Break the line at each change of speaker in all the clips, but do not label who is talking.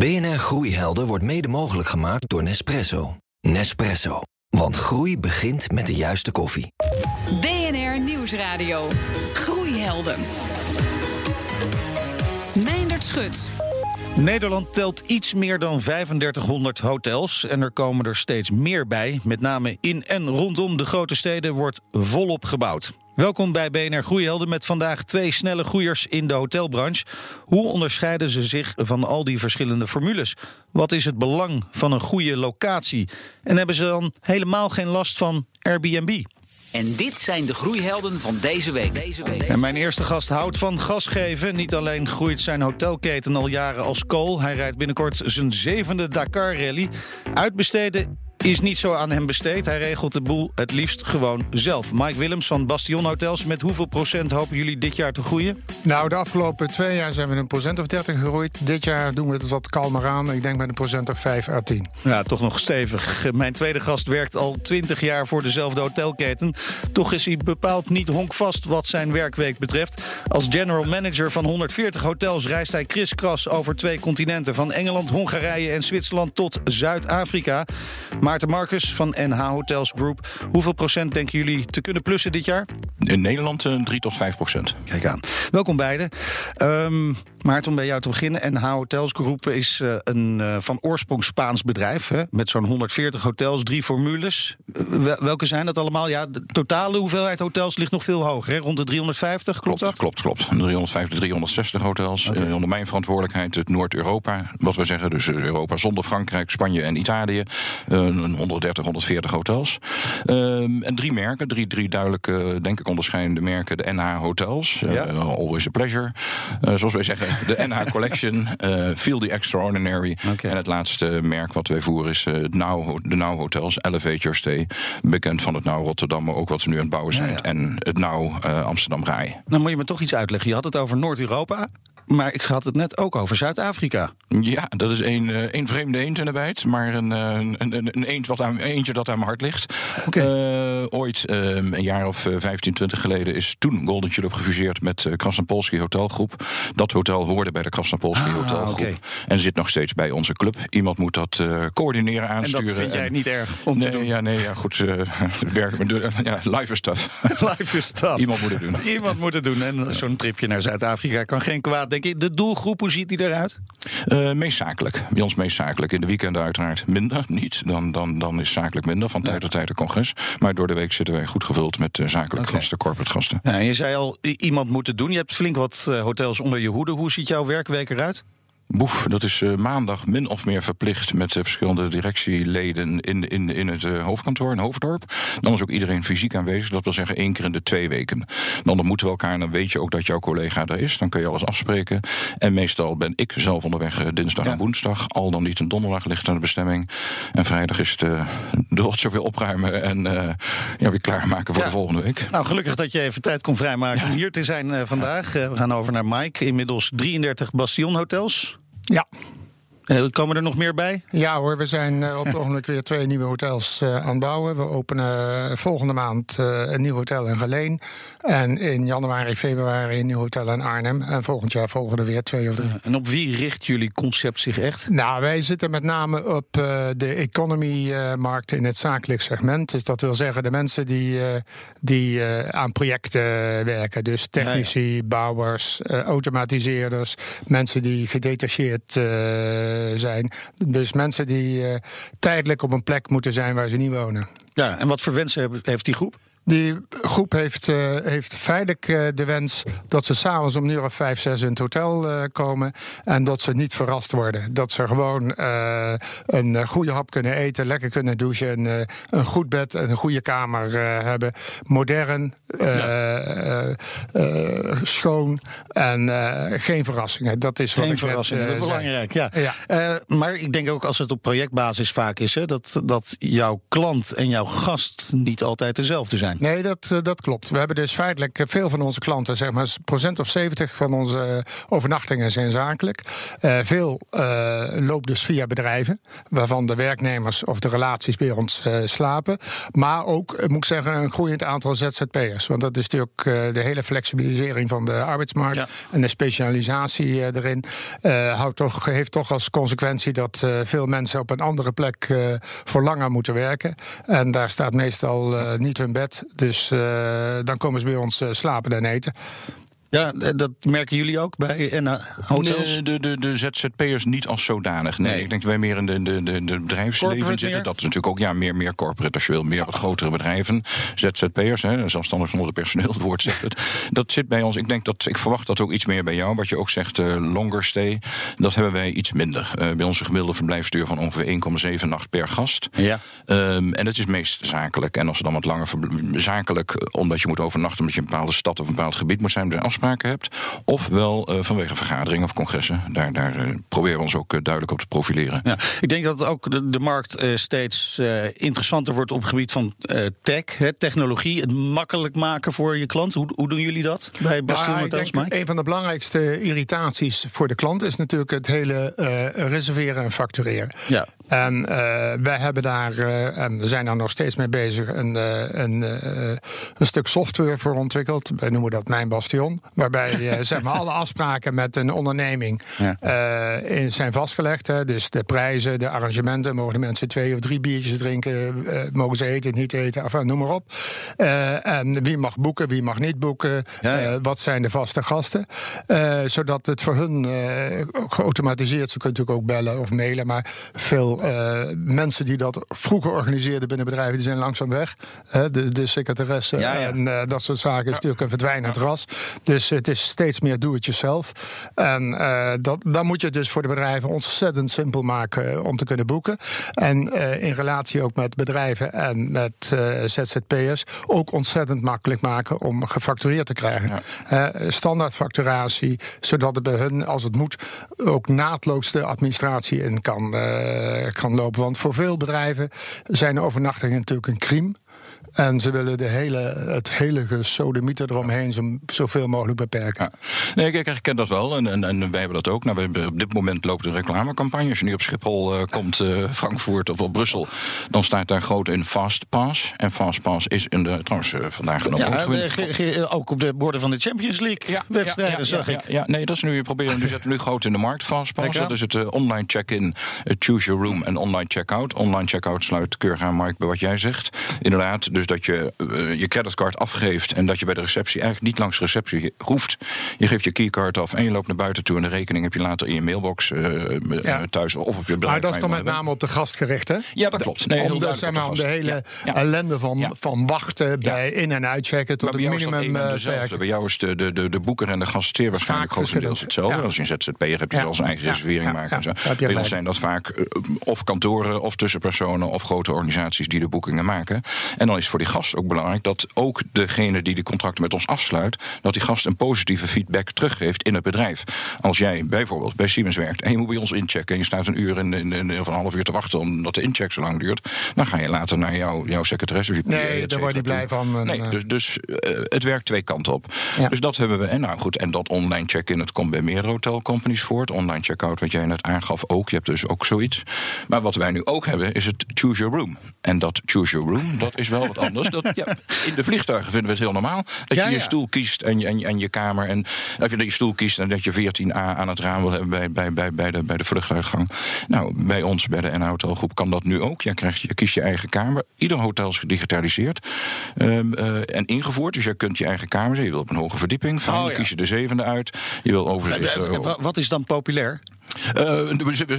BNR Groeihelden wordt mede mogelijk gemaakt door Nespresso. Nespresso. Want groei begint met de juiste koffie.
BNR Nieuwsradio. Groeihelden. Meindert Schut.
Nederland telt iets meer dan 3500 hotels en er komen er steeds meer bij. Met name in en rondom de grote steden wordt volop gebouwd. Welkom bij BNR Groeihelden met vandaag twee snelle groeiers in de hotelbranche. Hoe onderscheiden ze zich van al die verschillende formules? Wat is het belang van een goede locatie? En hebben ze dan helemaal geen last van Airbnb?
En dit zijn de groeihelden van deze week. Deze week.
En mijn eerste gast houdt van gas geven. Niet alleen groeit zijn hotelketen al jaren als kool. Hij rijdt binnenkort zijn zevende Dakar Rally. Uitbesteden is niet zo aan hem besteed. Hij regelt de boel het liefst gewoon zelf. Mike Willems van Bastion Hotels. Met hoeveel procent hopen jullie dit jaar te groeien?
Nou, de afgelopen twee jaar zijn we een procent of 30 gegroeid. Dit jaar doen we het wat kalmer aan. Ik denk met een procent of 5 à 10.
Ja, toch nog stevig. Mijn tweede gast werkt al 20 jaar voor dezelfde hotelketen. Toch is hij bepaald niet honkvast wat zijn werkweek betreft. Als general manager van 140 hotels reist hij kriskras over twee continenten. Van Engeland, Hongarije en Zwitserland tot Zuid-Afrika. Maarten Marcus van NH Hotels Group. Hoeveel procent denken jullie te kunnen plussen dit jaar?
In Nederland uh, 3 tot 5 procent.
Kijk aan. Welkom beiden. Um, Maarten, om bij jou te beginnen. NH Hotels Group is uh, een uh, van oorsprong Spaans bedrijf. Hè, met zo'n 140 hotels, drie formules. Uh, welke zijn dat allemaal? Ja, de totale hoeveelheid hotels ligt nog veel hoger. Hè? Rond de 350, klopt,
klopt dat? Klopt, klopt. 350, 360 hotels. Okay. onder mijn verantwoordelijkheid het Noord-Europa. Wat we zeggen, dus Europa zonder Frankrijk, Spanje en Italië. 130, 140 hotels. Um, en drie merken, drie, drie duidelijke, denk ik, onderscheidende merken. De NH Hotels, ja. Always a Pleasure. zoals wij zeggen, de NH Collection, uh, Feel the Extraordinary. Okay. En het laatste merk wat wij voeren is uh, het Now, de Now Hotels, Elevate Your Stay. Bekend van het Now Rotterdam, maar ook wat ze nu aan het bouwen zijn. Ja, ja. En het Now uh, Amsterdam Rai.
Nou moet je me toch iets uitleggen. Je had het over Noord-Europa. Maar ik had het net ook over Zuid-Afrika.
Ja, dat is een, uh, een vreemde eend in de bijt. Maar een, een, een, een eend wat aan, eentje dat aan mijn hart ligt. Okay. Uh, ooit, uh, een jaar of 15, 20 geleden, is toen Golden Tulip gefuseerd met uh, Krasnopolski Hotelgroep. Dat hotel hoorde bij de Krasnopolski ah, Hotelgroep. Okay. En zit nog steeds bij onze club. Iemand moet dat coördineren, aansturen.
En dat vind jij
en,
niet erg om
nee,
te doen?
Ja, nee, ja, goed. werk, ja, live is tough.
live is tough.
Iemand moet het doen.
Iemand moet het doen. En zo'n tripje naar Zuid-Afrika kan geen kwaad, denk ik. De doelgroep, hoe ziet die eruit?
Uh, meest zakelijk. Bij ons meest zakelijk. In de weekenden uiteraard minder. Niet. Dan, dan, dan is zakelijk minder. Van tijd ja. tot tijd een congres. Maar door de week zitten wij goed gevuld met uh, zakelijke okay. gasten, corporate gasten.
Ja, je zei al, iemand moet het doen. Je hebt flink wat uh, hotels onder je hoede. Hoe ziet jouw werkweek eruit?
Boef, dat is uh, maandag min of meer verplicht met uh, verschillende directieleden in, in, in het uh, hoofdkantoor in Hoofddorp. Dan is ook iedereen fysiek aanwezig. Dat wil zeggen één keer in de twee weken. Dan ontmoeten we elkaar en dan weet je ook dat jouw collega daar is. Dan kun je alles afspreken. En meestal ben ik zelf onderweg dinsdag ja. en woensdag. Al dan niet een donderdag ligt aan de bestemming. En vrijdag is het de rotzooi weer opruimen en ja, weer klaarmaken voor
ja.
de volgende week.
Nou, gelukkig dat je even tijd kon vrijmaken om hier te zijn vandaag. we gaan over naar Mike. Inmiddels 33 Bastion hotels.
Ja.
Komen er nog meer bij?
Ja hoor, we zijn uh, op het ogenblik weer twee nieuwe hotels uh, aan het bouwen. We openen volgende maand een nieuw hotel in Geleen. En in januari, februari een nieuw hotel in Arnhem. En volgend jaar volgen er weer twee of drie.
En op wie richt jullie concept zich echt?
Nou, wij zitten met name op de economy-markt in het zakelijk segment. Dus dat wil zeggen de mensen die, die aan projecten werken. Dus technici, ja, ja. bouwers, automatiseerders. Mensen die gedetacheerd zijn. Dus mensen die uh, tijdelijk op een plek moeten zijn waar ze niet wonen.
Ja, en wat voor wensen heeft die groep?
Die groep heeft, uh, heeft feitelijk uh, de wens dat ze s'avonds om een uur of vijf, zes in het hotel uh, komen. En dat ze niet verrast worden. Dat ze gewoon een goede hap kunnen eten, lekker kunnen douchen. een goed bed en een goede kamer hebben. Modern, ja. schoon en geen verrassingen. Dat is
geen
wat ik
verrassingen,
net,
dat is belangrijk. Ja. ja. maar ik denk ook als het op projectbasis vaak is, hè, dat, dat jouw klant en jouw gast niet altijd dezelfde zijn. Zijn.
Nee, dat, dat klopt. We hebben dus feitelijk veel van onze klanten, zeg maar procent of 70 van onze overnachtingen zijn zakelijk. veel loopt dus via bedrijven, waarvan de werknemers of de relaties bij ons slapen. Maar ook, moet ik zeggen, een groeiend aantal ZZP'ers. Want dat is natuurlijk de hele flexibilisering van de arbeidsmarkt en de specialisatie erin. houdt toch, heeft toch als consequentie dat veel mensen op een andere plek voor langer moeten werken. En daar staat meestal niet hun bed. Dus dan komen ze bij ons slapen en eten.
Ja, dat merken jullie ook bij en hotels?
Nee, de, de, de ZZP'ers niet als zodanig. Nee, ik denk dat wij meer in de, de, de, de bedrijfsleven zitten. Dat is natuurlijk ook ja, meer, meer corporate als je wil. Meer wat grotere bedrijven. ZZP'ers, hè, zelfstandig zonder personeel, het woord zegt het. Dat zit bij ons. Ik denk dat ik verwacht dat ook iets meer bij jou. Wat je ook zegt, uh, longer stay. Dat hebben wij iets minder. Uh, bij onze gemiddelde verblijfsduur van ongeveer 1,7 nacht per gast.
Ja.
Um, en dat is meest zakelijk. En als ze dan wat langer zakelijk, omdat je moet overnachten, omdat je een bepaalde stad of een bepaald gebied moet zijn, afspraken hebt. Ofwel uh, vanwege vergaderingen of congressen. Daar, daar uh, proberen we ons ook uh, duidelijk op te profileren.
Ja, ik denk dat ook de, de markt steeds interessanter wordt op het gebied van tech, hè, technologie. Het makkelijk maken voor je klant. Hoe, hoe doen jullie dat bij Bastion Hotels, Mike?
Een van de belangrijkste irritaties voor de klant is natuurlijk het hele reserveren en factureren.
Ja.
En wij hebben daar, en we zijn daar nog steeds mee bezig, een, een, een stuk software voor ontwikkeld. Wij noemen dat Mijn Bastion. Waarbij uh, zeg maar alle afspraken met een onderneming uh, zijn vastgelegd. Hè. Dus de prijzen, de arrangementen. Mogen de mensen twee of drie biertjes drinken? Uh, mogen ze eten, niet eten? Enfin, noem maar op. en wie mag boeken, wie mag niet boeken? Ja, ja. wat zijn de vaste gasten? zodat het voor hun geautomatiseerd... ze kunnen natuurlijk ook bellen of mailen... maar veel mensen die dat vroeger organiseerden binnen bedrijven... die zijn langzaam weg. de, de secretaresse en dat soort zaken is natuurlijk een verdwijnend ras. Dus het is steeds meer do-it-yourself. En uh, dat, dan moet je het dus voor de bedrijven ontzettend simpel maken eh, om te kunnen boeken. En uh, in relatie ook met bedrijven en met uh, ZZP'ers ook ontzettend makkelijk maken om gefactureerd te krijgen. Ja. standaard facturatie, zodat er bij hun, als het moet, ook naadloos de administratie in kan, kan lopen. Want voor veel bedrijven zijn overnachtingen natuurlijk een crime. En ze willen de hele, het hele gesodemieter eromheen zo, zoveel mogelijk beperken. Ja.
Nee, kijk, ik ken dat wel. En, en, en wij hebben dat ook. Nou, we op dit moment loopt een reclamecampagne. Als je nu op Schiphol uh, komt, uh, Frankfurt of op Brussel, dan staat daar groot in Fastpass. En Fastpass is in de, trouwens uh, vandaag genomen.
Ja, de, ook op de borden van de Champions League ja, wedstrijden, ja, zag ik.
Ja, nee, dat is nu, proberen, nu zetten we nu groot in de markt, Fastpass. Dat is het online check-in, choose your room en online check-out. Online check-out sluit keurig aan, Mark, bij wat jij zegt. Inderdaad, dus dat je uh, je creditcard afgeeft en dat je bij de receptie eigenlijk niet langs de receptie hoeft. Je geeft je keycard af en je loopt naar buiten toe en de rekening heb je later in je mailbox uh, ja. thuis of op je bedrijf.
Maar dat is dan met name op de gast gericht, hè?
Ja, dat klopt. Nee,
om de, zeg maar, om de hele ja. ellende van, van wachten bij in- en uitchecken tot het minimum.
Bij jou is de, de, de, de boeker en de gast zeer waarschijnlijk grotendeels hetzelfde. Als je een ZZP'er hebt, je zijn eigen reservering maken. En zo. Bij ons zijn dat vaak of kantoren of tussenpersonen of grote organisaties die de boekingen maken. En dan is voor die gast ook belangrijk dat ook degene die de contracten met ons afsluit, dat die gast een positieve feedback teruggeeft in het bedrijf. Als jij bijvoorbeeld bij Siemens werkt en je moet bij ons inchecken en je staat een uur in, in, in, of een half uur te wachten omdat de incheck zo lang duurt, dan ga je later naar jou, jouw secretaresse. Je
nee, daar word je blij van.
Nee, dus, dus uh, het werkt twee kanten op. Ja. Dus dat hebben we. En nou goed, en dat online check-in, het komt bij meer hotelcompanies voort. Online check-out, wat jij net aangaf, ook. Je hebt dus ook zoiets. Maar wat wij nu ook hebben, is het choose your room. En dat choose your room, dat is wel wat anders. Dat, ja, in de vliegtuigen vinden we het heel normaal. Dat ja, je je ja. stoel kiest en je, en, en je kamer. En of je je stoel kiest en dat je 14a aan het raam wil hebben bij, bij, bij, bij, de, bij de vluchtuitgang. Nou, bij ons, bij de N-hotelgroep, kan dat nu ook. Je, krijgt, je kiest je eigen kamer. Ieder hotel is gedigitaliseerd um, uh, en ingevoerd. Dus je kunt je eigen kamer. Je wil op een hoge verdieping. Van, oh, ja. kies je de zevende uit. Je wil overzicht.
Uh, wat is dan populair?
Uh,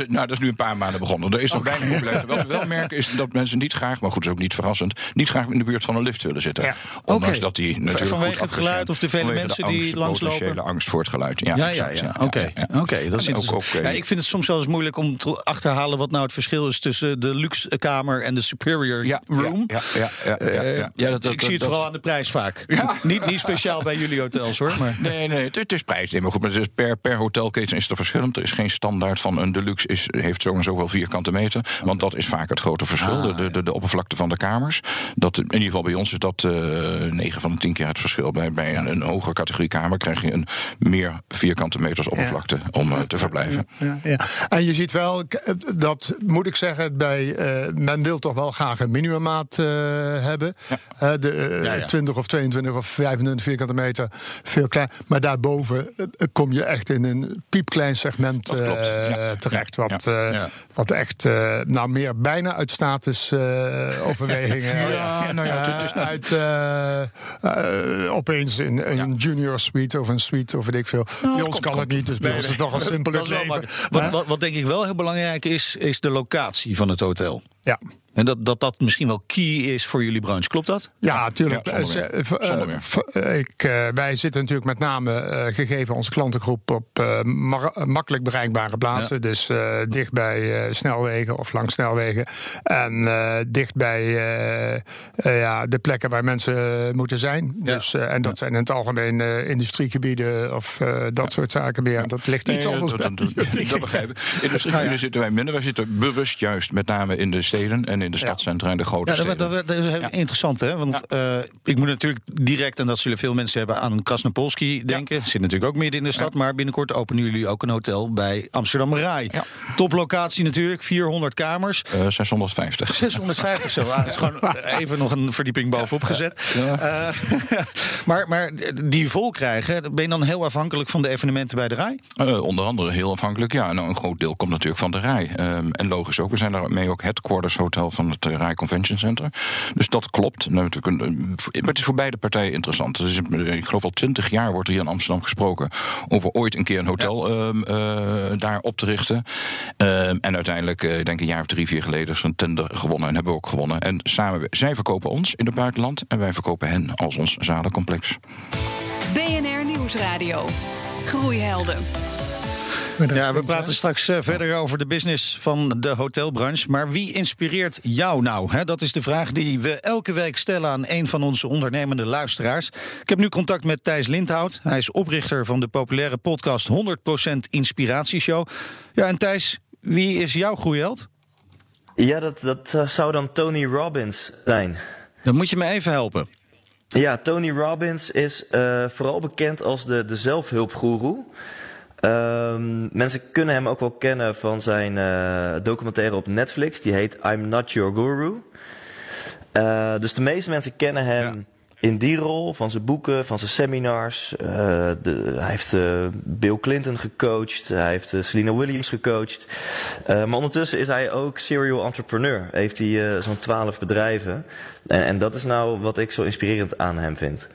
nou, dat is nu een paar maanden begonnen. Er is nog okay. weinig. Wat we wel merken is dat mensen niet graag, maar goed, is ook niet verrassend, niet graag in de buurt van een lift willen zitten. Ja.
Ondanks okay. dat die natuurlijk Vanwege goed het geluid of de vele mensen
de angst,
die langslopen?
De angst voor het geluid. Ja,
ja, ja. ja. Oké, okay. ja, okay. dat is ook, ook, ja, Ik vind het soms wel eens moeilijk om te achterhalen wat nou het verschil is tussen de luxe kamer en de superior room.
Ja, ja, ja,
ja, dat, dat, ik zie het vooral aan de prijs vaak. Niet, niet speciaal bij jullie hotels hoor. Maar.
Nee, nee, het, het is prijs. Nee, maar goed, maar per, per hotelketen is er verschillend. Er is geen standaard van een deluxe is, heeft zo en zoveel vierkante meter. Want dat is vaak het grote verschil.
Ah,
de, de, de oppervlakte van de kamers. Dat, in ieder geval bij ons is dat uh, 9 van de 10 keer het verschil. Bij, bij een, een hogere categorie kamer krijg je een meer vierkante meters oppervlakte om uh, te verblijven.
Ja, ja, En je ziet wel, dat moet ik zeggen, bij, uh, men wil toch wel graag een minimummaat hebben. De 20 of 22 of 25 vierkante meter, veel klein. Maar daarboven kom je echt in een piepklein segment terecht. Wat, wat echt nou meer bijna uit statusoverwegingen.
ja, nou ja, is
uit opeens in, een junior suite of een suite of weet ik veel. Nou, bij ons kan het niet, dus bij ons is het toch een simpele leven.
Wat, wat, wat denk ik wel heel belangrijk is, is de locatie van het hotel.
Ja.
En dat, dat dat misschien wel key is voor jullie branche, klopt dat?
Ja, natuurlijk. Ja, zonder meer. Zonder meer. Ik, uh, wij zitten natuurlijk met name, uh, gegeven onze klantengroep, op uh, makkelijk bereikbare plaatsen. Ja. Dus dicht bij snelwegen of langs snelwegen. En dicht bij ja, de plekken waar mensen moeten zijn. Ja. Dus, en dat zijn in het algemeen industriegebieden of dat soort zaken meer. Dat ligt iets nee, anders
dat, dat, dat, dat begrijp ik. Industriegebieden zitten wij minder. Wij zitten bewust juist met name in de steden en in de stadcentra en de grote
ja,
steden.
Dat, dat, dat is ja. interessant, hè? Want uh, ik moet natuurlijk direct, en dat zullen veel mensen hebben, aan Krasnopolski denken. Zit natuurlijk ook midden in de stad, maar binnenkort openen jullie ook een hotel bij Amsterdam Rai. Toplocatie natuurlijk, 400 kamers.
Uh, 650.
650 zo. Ah, is gewoon even nog een verdieping bovenop gezet. Uh, maar, maar die vol krijgen, ben je dan heel afhankelijk van de evenementen bij de Rai?
Uh, onder andere heel afhankelijk, ja. Nou, een groot deel komt natuurlijk van de Rai. Um, en logisch ook, we zijn daarmee ook headquarters hotel van het Rai Convention Center. Dus dat klopt. Maar het is voor beide partijen interessant. Dus ik geloof al twintig jaar wordt er hier in Amsterdam gesproken over ooit een keer een hotel ja. um, uh, daar op te richten. Um, en uiteindelijk, uh, denk ik een jaar of drie, vier geleden, is een tender gewonnen en hebben we ook gewonnen. En samen, zij verkopen ons in het buitenland en wij verkopen hen als ons zalencomplex.
BNR Nieuwsradio. Groeihelden.
Ja, we praten straks uh, verder over de business van de hotelbranche. Maar wie inspireert jou nou? He, dat is de vraag die we elke week stellen aan een van onze ondernemende luisteraars. Ik heb nu contact met Thijs Lindhout. Hij is oprichter van de populaire podcast 100% Inspiratieshow. Ja, en Thijs, wie is jouw groeiheld?
Ja, dat, dat uh, zou dan Tony Robbins zijn.
Dan moet je me even helpen.
Ja, Tony Robbins is uh, vooral bekend als de, de zelfhulpgoeroe. Um, mensen kunnen hem ook wel kennen van zijn uh, documentaire op Netflix. Die heet I'm Not Your Guru. Uh, dus de meeste mensen kennen hem ja. in die rol, van zijn boeken, van zijn seminars. Uh, de, hij heeft Bill Clinton gecoacht, hij heeft Selena Williams gecoacht. maar ondertussen is hij ook serial entrepreneur. Heeft hij zo'n twaalf bedrijven. En, en dat is nou wat ik zo inspirerend aan hem vind.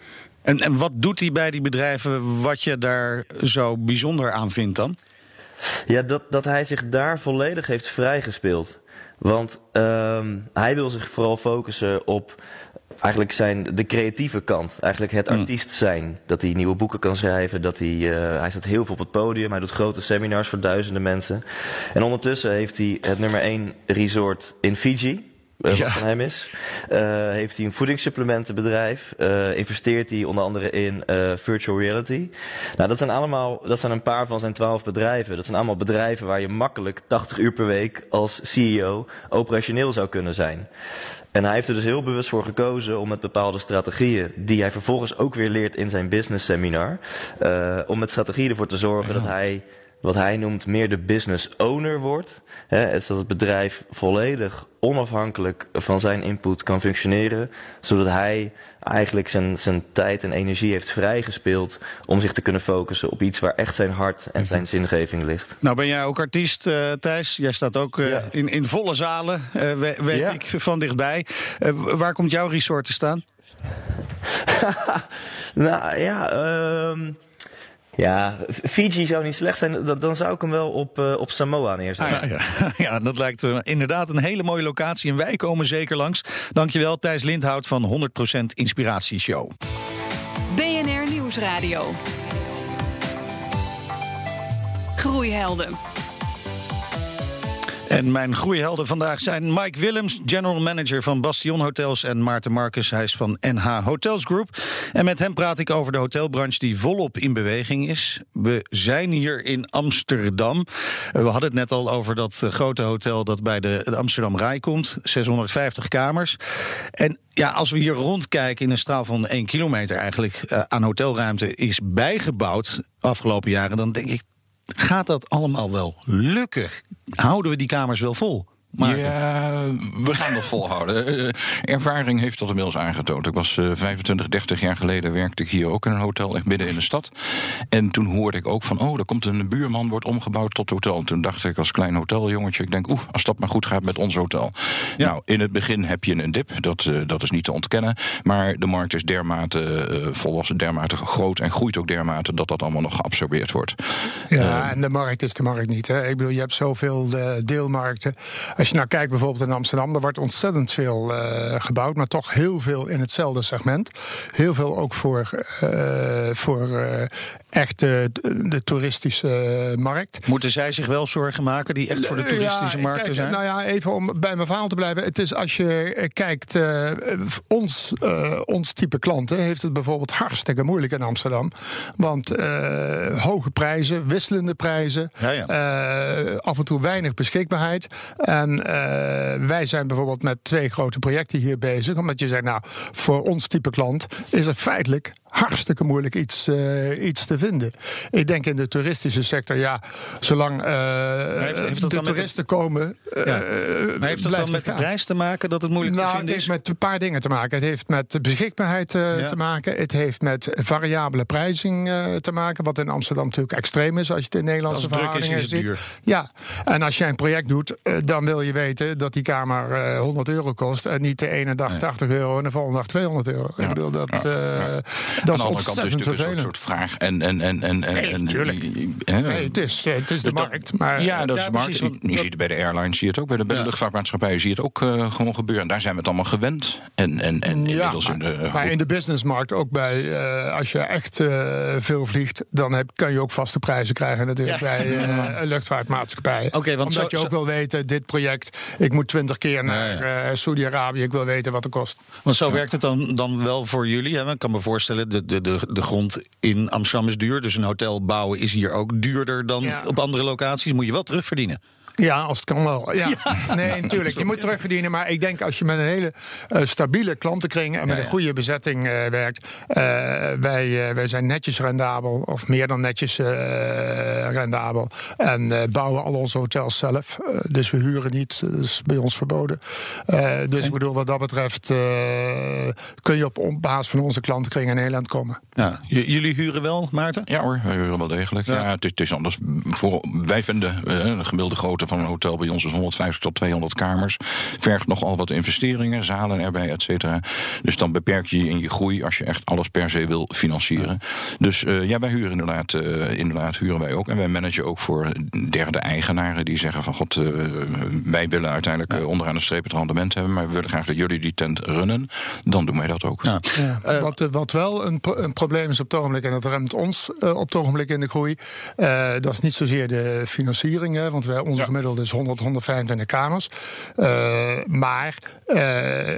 En, en wat doet hij bij die bedrijven wat je daar zo bijzonder aan vindt dan?
Ja, dat, dat hij zich daar volledig heeft vrijgespeeld. Want um, hij wil zich vooral focussen op eigenlijk zijn de creatieve kant. Eigenlijk het artiest zijn. Dat hij nieuwe boeken kan schrijven. Dat hij, uh, hij staat heel veel op het podium. Hij doet grote seminars voor duizenden mensen. En ondertussen heeft hij het nummer 1 resort in Fiji. Uh, ja. van hem is. Uh, heeft hij een voedingssupplementenbedrijf. Uh, investeert hij onder andere in virtual reality. Nou, dat zijn allemaal, dat zijn een paar van zijn twaalf bedrijven. Dat zijn allemaal bedrijven waar je makkelijk 80 uur per week als CEO operationeel zou kunnen zijn. En hij heeft er dus heel bewust voor gekozen om met bepaalde strategieën, die hij vervolgens ook weer leert in zijn business seminar, om met strategieën ervoor te zorgen ja. dat hij wat hij noemt meer de business owner wordt. Hè, zodat het bedrijf volledig onafhankelijk van zijn input kan functioneren. Zodat hij eigenlijk zijn, zijn tijd en energie heeft vrijgespeeld om zich te kunnen focussen op iets waar echt zijn hart en zijn zingeving ligt.
Nou ben jij ook artiest, uh, Thijs. Jij staat ook uh, ja. in, in volle zalen, uh, weet ja. ik van dichtbij. waar komt jouw resort te staan?
nou ja, um ja, Fiji zou niet slecht zijn. Dan, dan zou ik hem wel op, uh, op Samoa neerzetten.
Ah, ja, ja. ja, dat lijkt uh, inderdaad een hele mooie locatie. En wij komen zeker langs. Dankjewel, Thijs Lindhout van 100% Inspiratieshow.
BNR Nieuwsradio.
En mijn groeihelden vandaag zijn Mike Willems, general manager van Bastion Hotels, en Maarten Marcus, hij is van NH Hotels Group. En met hem praat ik over de hotelbranche die volop in beweging is. We zijn hier in Amsterdam. We hadden het net al over dat eh, grote hotel dat bij de, Amsterdam Rai komt, 650 kamers. En ja, als we hier rondkijken in een straal van 1 kilometer eigenlijk uh, aan hotelruimte is bijgebouwd afgelopen jaren, dan denk ik, gaat dat allemaal wel lukken? Houden we die kamers wel vol? Maarten.
Ja, we gaan dat volhouden. Eh, ervaring heeft dat inmiddels aangetoond. Ik was uh, 25, 30 jaar geleden werkte ik hier ook in een hotel, echt midden in de stad. En toen hoorde ik ook van, oh, er komt een buurman, wordt omgebouwd tot hotel. En toen dacht ik als klein hoteljongetje, ik denk, oeh, als dat maar goed gaat met ons hotel.
Ja.
Nou, in het begin heb je een dip, dat, uh, dat is niet te ontkennen. Maar de markt is dermate uh, volwassen, dermate groot en groeit ook dermate dat dat allemaal nog geabsorbeerd wordt.
Ja, en de markt is de markt niet. Hè. Ik bedoel, je hebt zoveel deelmarkten. Als je nou kijkt bijvoorbeeld in Amsterdam, er wordt ontzettend veel uh, gebouwd, maar toch heel veel in hetzelfde segment. Heel veel ook voor, uh, voor uh, echt de, de, toeristische markt.
Moeten zij zich wel zorgen maken die echt voor de toeristische
ja, kijk,
zijn?
Nou ja, even om bij mijn verhaal te blijven. Het is als je kijkt, ons, ons type klanten heeft het bijvoorbeeld hartstikke moeilijk in Amsterdam. Want hoge prijzen, wisselende prijzen,
ja, ja.
af en toe weinig beschikbaarheid. En wij zijn bijvoorbeeld met twee grote projecten hier bezig. Omdat je zegt, nou, voor ons type klant is het feitelijk hartstikke moeilijk iets, uh, iets te vinden. Ik denk in de toeristische sector, ja, zolang uh,
heeft, heeft
de toeristen
het...
komen.
Ja. maar heeft dat dan met de prijs te maken dat het moeilijk
nou,
te vinden
het
is?
heeft met een paar dingen te maken. Het heeft met beschikbaarheid ja. te maken. Het heeft met variabele prijzing te maken. Wat in Amsterdam natuurlijk extreem is als je het in Nederlandse
is,
ziet.
Duur.
Ja, en als jij een project doet, dan wil je weten dat die kamer uh, 100 euro kost. En niet de ene dag nee. 80 euro en de volgende dag 200 euro.
Ja.
Ik bedoel, dat,
Ja. Ja.
Dat is
Aan de andere kant is het natuurlijk een soort, vraag. En, en, en, en, en,
Nee,
en-
tuurlijk.
hè,
Nee, het is, eh, het is de
Dus
markt. Maar,
ja, dat is de markt.
precies, want
je ziet het bij de airlines, zie je het ook. Bij de, bij de
Ja.
luchtvaartmaatschappijen zie je het ook eh, gewoon gebeuren. En daar zijn we het allemaal gewend. En, en, en
Ja,
inmiddels in
maar,
de...
maar in de businessmarkt, ook bij eh, als je echt eh, veel vliegt, dan heb, kan je ook vaste prijzen krijgen natuurlijk
Ja.
bij eh luchtvaartmaatschappijen.
Oké, want
Omdat
zo-
je ook
zo-
wil weten, dit project, ik moet twintig keer naar eh, Saudi-Arabië, ik wil weten wat het kost.
Want zo werkt het dan, dan wel voor jullie. Hè? Ik kan me voorstellen, de, de, de, de grond in Amsterdam is duur. Dus een hotel bouwen is hier ook duurder dan
Ja.
op andere locaties. Moet je wel terugverdienen.
Ja, als het kan wel. Ja. Nee, natuurlijk. Je moet terugverdienen. Maar ik denk als je met een hele eh, stabiele klantenkring en met
Ja,
een
ja.
goede bezetting eh, werkt. eh, wij, eh, wij zijn netjes rendabel, of meer dan netjes eh, rendabel. En eh, bouwen al onze hotels zelf. Dus we huren niet. Dat is bij ons verboden. Eh, dus ik bedoel, wat dat betreft eh, kun je op, op basis van onze klantenkring in Nederland komen.
Ja. J- jullie huren wel, Maarten?
Ja hoor, wij huren wel degelijk. Ja. het, is, het is anders. Voor, wij vinden de gemiddelde van een hotel bij ons is 150 tot 200 kamers. Vergt nogal wat investeringen, zalen erbij, et cetera. Dus dan beperk je je in je groei als je echt alles per se wil financieren. Dus eh, ja, wij huren inderdaad, eh, inderdaad huren wij ook. En wij managen ook voor derde eigenaren die zeggen van god, eh, wij willen uiteindelijk onderaan de streep het rendement hebben, maar we willen graag dat jullie die tent runnen. Dan doen wij dat ook.
Ja.
Ja, wat, wat wel een, pro- een probleem is op het ogenblik, en dat remt ons op het ogenblik in de groei, eh, dat is niet zozeer de financiering, hè, want wij, onze gemiddelde is 100, 125 kamers. Eh, maar eh,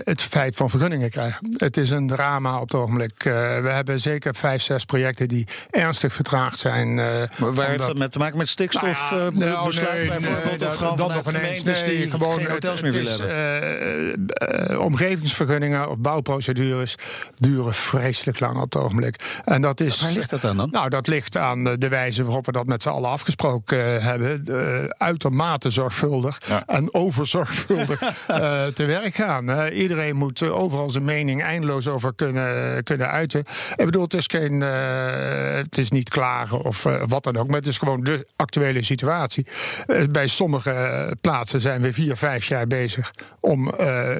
het feit van vergunningen krijgen. Het is een drama op het ogenblik. Eh, we hebben zeker vijf, zes projecten die ernstig vertraagd zijn.
Maar waar heeft
omdat-
dat met te maken met stikstof?
nou ja, nou, nee,
bijvoorbeeld?
nee,
of
dat-
gewoon
nog ineens. Nee,
die
gewoon,
geen hotels meer willen hebben?
omgevingsvergunningen of bouwprocedures duren vreselijk lang op het ogenblik. En dat is,
Waar ligt dat aan dan?
Nou, dat ligt aan de- wijze waarop we dat met z'n allen afgesproken hebben. Eh, uitermate zorgvuldig
Ja.
en overzorgvuldig eh, te werk gaan. Iedereen moet eh, overal zijn mening eindeloos over kunnen, kunnen uiten. Ik bedoel, het is, geen, eh, het is niet klagen of wat dan ook, maar het is gewoon de actuele situatie. Bij sommige plaatsen zijn we vier, vijf jaar bezig om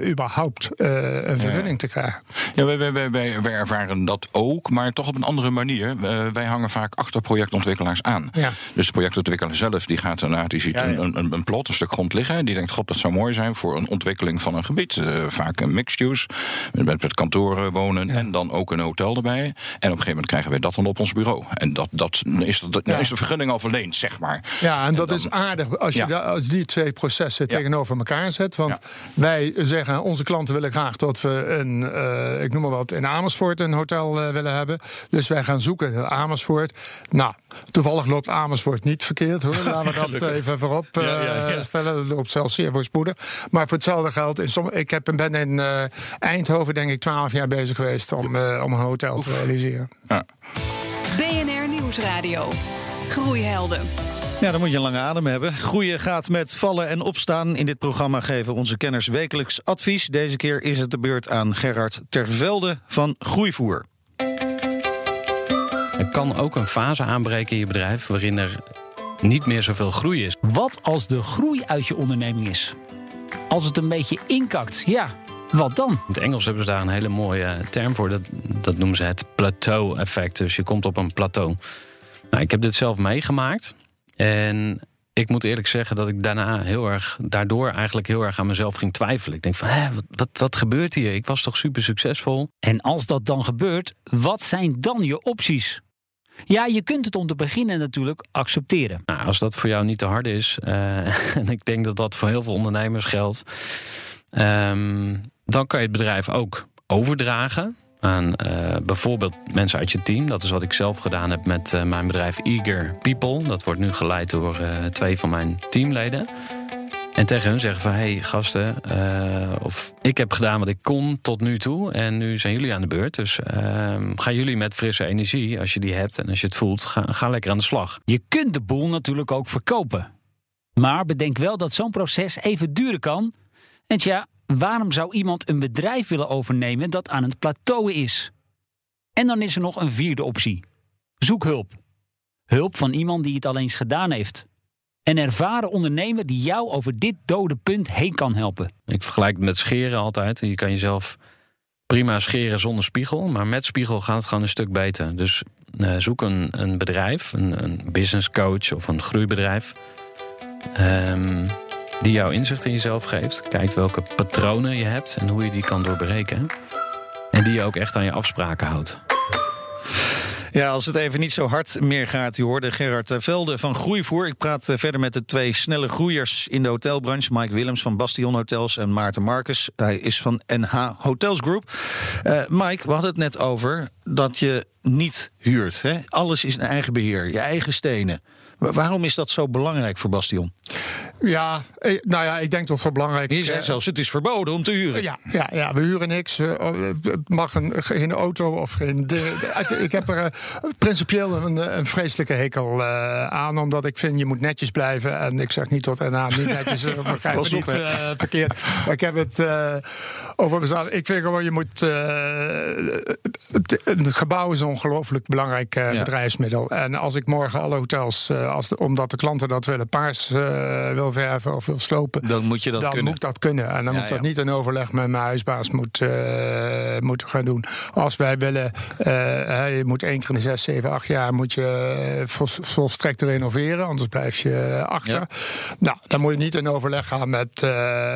überhaupt een vergunning te krijgen.
Ja, wij, wij, wij, ervaren dat ook, maar toch op een andere manier. Wij hangen vaak achter projectontwikkelaars aan.
Ja.
Dus de projectontwikkelaar zelf die gaat daarna, die ziet
Ja, ja.
Een, een, een plot, een stuk grond liggen. Die denkt, god, dat zou mooi zijn voor een ontwikkeling van een gebied. Uh, vaak een mixed use, met, met kantoren wonen en dan ook een hotel erbij. En op een gegeven moment krijgen wij dat dan op ons bureau. En dat, dat is, dat, ja. is de vergunning al verleend, zeg maar.
Ja, en, dat is aardig als je als die twee processen tegenover elkaar zet. Want wij zeggen, onze klanten willen graag dat we een, uh, ik noem maar wat, in Amersfoort een hotel uh, willen hebben. Dus wij gaan zoeken in Amersfoort. Nou, toevallig loopt Amersfoort niet verkeerd hoor. Laten we dat even voorop ja, ja, ja. stellen. Dat loopt zelfs zeer voorspoedig. Maar voor hetzelfde geld, in som, ik heb, ben in Eindhoven denk ik twaalf jaar bezig geweest om, om een hotel te realiseren.
BNR Nieuwsradio. Groeihelden.
Ja, dan moet je een lange adem hebben. Groeien gaat met vallen en opstaan. In dit programma geven onze kenners wekelijks advies. Deze keer is het de beurt aan Gerard Tervelde van Groeivoer.
Er kan ook een fase aanbreken in je bedrijf waarin er niet meer zoveel groei is.
Wat als de groei uit je onderneming is? Als het een beetje inkakt, ja, wat dan? In
het Engels hebben ze daar een hele mooie term voor. Dat, dat noemen ze het plateau-effect. Dus je komt op een plateau. Nou, ik heb dit zelf meegemaakt. En ik moet eerlijk zeggen dat ik daarna heel erg, daardoor eigenlijk heel erg aan mezelf ging twijfelen. Ik denk van, wat, wat, wat gebeurt hier? Ik was toch super succesvol?
En als dat dan gebeurt, wat zijn dan je opties? Ja, je kunt het om te beginnen natuurlijk accepteren.
Nou, als dat voor jou niet te hard is, uh, en ik denk dat dat voor heel veel ondernemers geldt, um, dan kan je het bedrijf ook overdragen aan uh, bijvoorbeeld mensen uit je team. Dat is wat ik zelf gedaan heb met uh, mijn bedrijf Eager People. Dat wordt nu geleid door twee van mijn teamleden. En tegen hun zeggen van, hé hey, gasten, of ik heb gedaan wat ik kon tot nu toe... en nu zijn jullie aan de beurt. Dus ehm, gaan jullie met frisse energie, als je die hebt en als je het voelt... Ga, ga lekker aan de slag.
Je kunt de boel natuurlijk ook verkopen. Maar bedenk wel dat zo'n proces even duren kan... En tja, waarom zou iemand een bedrijf willen overnemen dat aan het plateau is? En dan is er nog een vierde optie. Zoek hulp. Hulp van iemand die het al eens gedaan heeft. Een ervaren ondernemer die jou over dit dode punt heen kan helpen.
Ik vergelijk het met scheren altijd. Je kan jezelf prima scheren zonder spiegel. Maar met spiegel gaat het gewoon een stuk beter. Dus uh, zoek een, een bedrijf, een, een business coach of een groeibedrijf. Um, die jouw inzicht in jezelf geeft. Kijkt welke patronen je hebt en hoe je die kan doorbreken. En die je ook echt aan je afspraken houdt.
Ja, als het even niet zo hard meer gaat, hoorde Gerard Velde van Groeivoer. Ik praat eh, verder met de twee snelle groeiers in de hotelbranche. Mike Willems van Bastion Hotels en Maarten Marcus. Hij is van NH Hotels Group. Uh, Mike, we hadden het net over dat je niet huurt. Hè? Alles is in eigen beheer, je eigen stenen. Waarom is dat zo belangrijk voor Bastion?
Ja, eh, nou ja, ik denk dat het wel belangrijk
is. Zelfs, het is verboden om te huren.
Ja, ja, ja we huren niks. Eh, oh, het mag een, geen auto of geen... De, ik heb er uh, principieel een, een vreselijke hekel uh, aan, omdat ik vind je moet netjes blijven. En ik zeg niet tot en aan niet netjes, begrijp me niet uh, verkeerd. Maar ik heb het over mezelf. Ik vind gewoon, je moet... een gebouw is een ongelooflijk belangrijk bedrijfsmiddel. En als ik morgen alle hotels, als omdat de klanten dat willen, paars wil verven of wil slopen,
dan moet je dat
dan
kunnen.
moet dat kunnen. En dan moet dat niet in overleg met mijn huisbaas moet, uh, moeten gaan doen. Als wij willen, je moet één keer in de zes, zeven, acht jaar moet je vol, volstrekt renoveren, anders blijf je achter. Nou, dan moet je niet in overleg gaan met,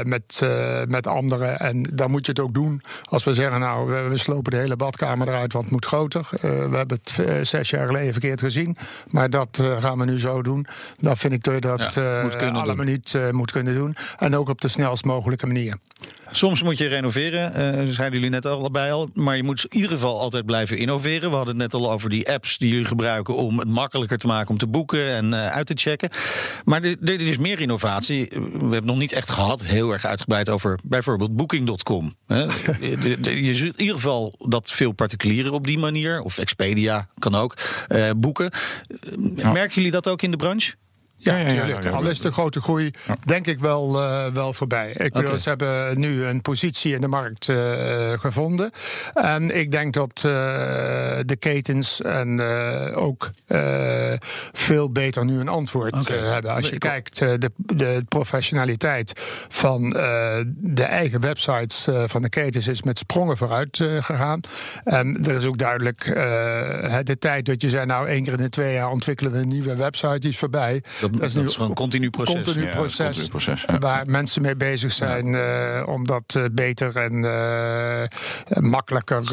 met, met anderen. En dan moet je het ook doen als we zeggen, nou, we, we slopen de hele badkamer eruit, want het moet groter. we hebben het zes jaar geleden verkeerd gezien, maar dat gaan we nu zo doen. Dan vind ik dat ja, moet kunnen allemaal niet moet kunnen doen. En ook op de snelst mogelijke manier.
Soms moet je renoveren, uh, zeiden jullie net allebei al. Maar je moet in ieder geval altijd blijven innoveren. We hadden het net al over die apps die jullie gebruiken om het makkelijker te maken om te boeken en uh, uit te checken. Maar er is meer innovatie. We hebben nog niet echt gehad, heel erg uitgebreid over bijvoorbeeld Booking.com. je ziet in ieder geval dat veel particulieren op die manier, of Expedia kan ook, uh, boeken. Merken jullie dat ook in de branche?
Ja, natuurlijk. Al is de grote groei, denk ik, wel, uh, wel voorbij. Ik bedoel, ze hebben nu een positie in de markt uh, gevonden. En ik denk dat uh, de ketens en ook veel beter nu een antwoord okay. hebben. Als je kijkt, de, de professionaliteit van de eigen websites van de ketens is met sprongen vooruit gegaan. En er is ook duidelijk de tijd dat je zei, nou, één keer in de twee jaar ontwikkelen we een nieuwe website, die is voorbij.
Dat dat, is, nu gewoon een continu proces.
Continu
Ja,
proces,
continu proces, ja.
waar mensen mee bezig zijn eh, om dat eh, beter en eh, makkelijker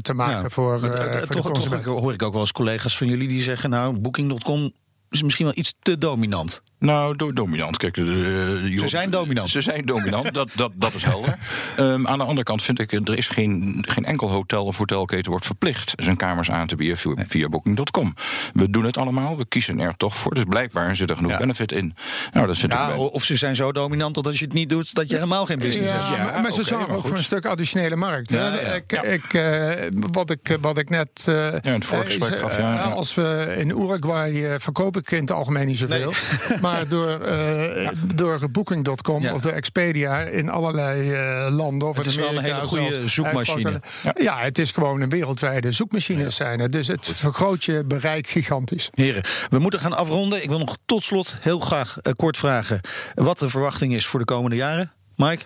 te maken voor,
Maar,
voor de
toch, toch hoor ik ook wel eens collega's van jullie die zeggen... nou, Booking.com is misschien wel iets te dominant.
Nou, do- dominant. Kijk, de, de-
Ze zijn dominant.
Ze zijn dominant, dat, dat, dat is helder. Ehm, aan de andere kant vind ik, er is geen, geen enkel hotel of hotelketen wordt verplicht zijn kamers aan te bieden via, via Booking.com. We doen het allemaal, we kiezen er toch voor. Dus blijkbaar zit er genoeg
Ja.
benefit in. Nou, dat vind ik
Ja, of ze zijn zo dominant dat als je het niet doet... dat je helemaal geen business
Ja,
hebt.
Ja,
maar, maar ze zorgen ook voor een stuk additionele markt.
Ja, ja.
Ik, ik, eh, wat, ik, wat ik net. eh,
in het voorgesprek
eh,
gaf, ja, ja.
Als we in Uruguay eh, verkoop ik in het algemeen niet zoveel. Maar door, eh, door Booking.com
Ja.
of door Expedia in allerlei eh, landen. Of
Het is wel een hele goede
zelfs,
zoekmachine.
Ja. het is gewoon een wereldwijde zoekmachine zijn het. Dus het vergroot je bereik gigantisch.
Heren, we moeten gaan afronden. Ik wil nog tot slot heel graag eh, kort vragen... wat de verwachting is voor de komende jaren. Mike?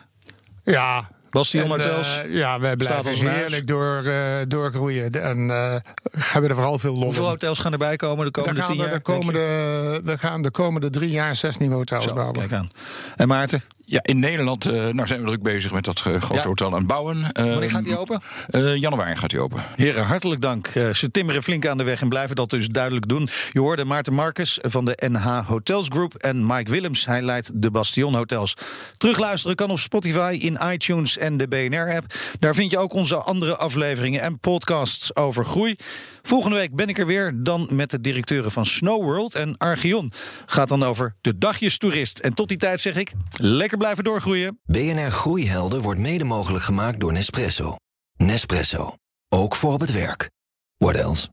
Ja.
Bastion
En,
Hotels?
eh, ja, wij blijven heerlijk door, eh, doorgroeien. En eh, hebben er vooral veel lol
Hoeveel hotels gaan erbij komen de komende
gaan
tien
we,
jaar?
de komende, we gaan de komende drie jaar zes nieuwe hotels
Zo,
bouwen.
kijk aan. En Maarten,
Ja, in Nederland eh, nou zijn we druk bezig met dat eh, grote
Ja.
hotel aan het bouwen.
wanneer
Ehm,
gaat die open?
eh, januari gaat hij open.
Heren, hartelijk dank. Eh, ze timmeren flink aan de weg en blijven dat dus duidelijk doen. Je hoorde Maarten Marcus van de NH Hotels Group en Mike Willems. Hij leidt de Bastion Hotels. Terugluisteren kan op Spotify, in iTunes en de BNR-app. Daar vind je ook onze andere afleveringen en podcasts over groei. Volgende week ben ik er weer, dan met de directeuren van Snow World en Archeon. Gaat dan over de dagjes toerist. En tot die tijd zeg ik, lekker blijven doorgroeien.
BNR Groeihelden wordt mede mogelijk gemaakt door Nespresso. Nespresso. Ook voor op het werk. What else?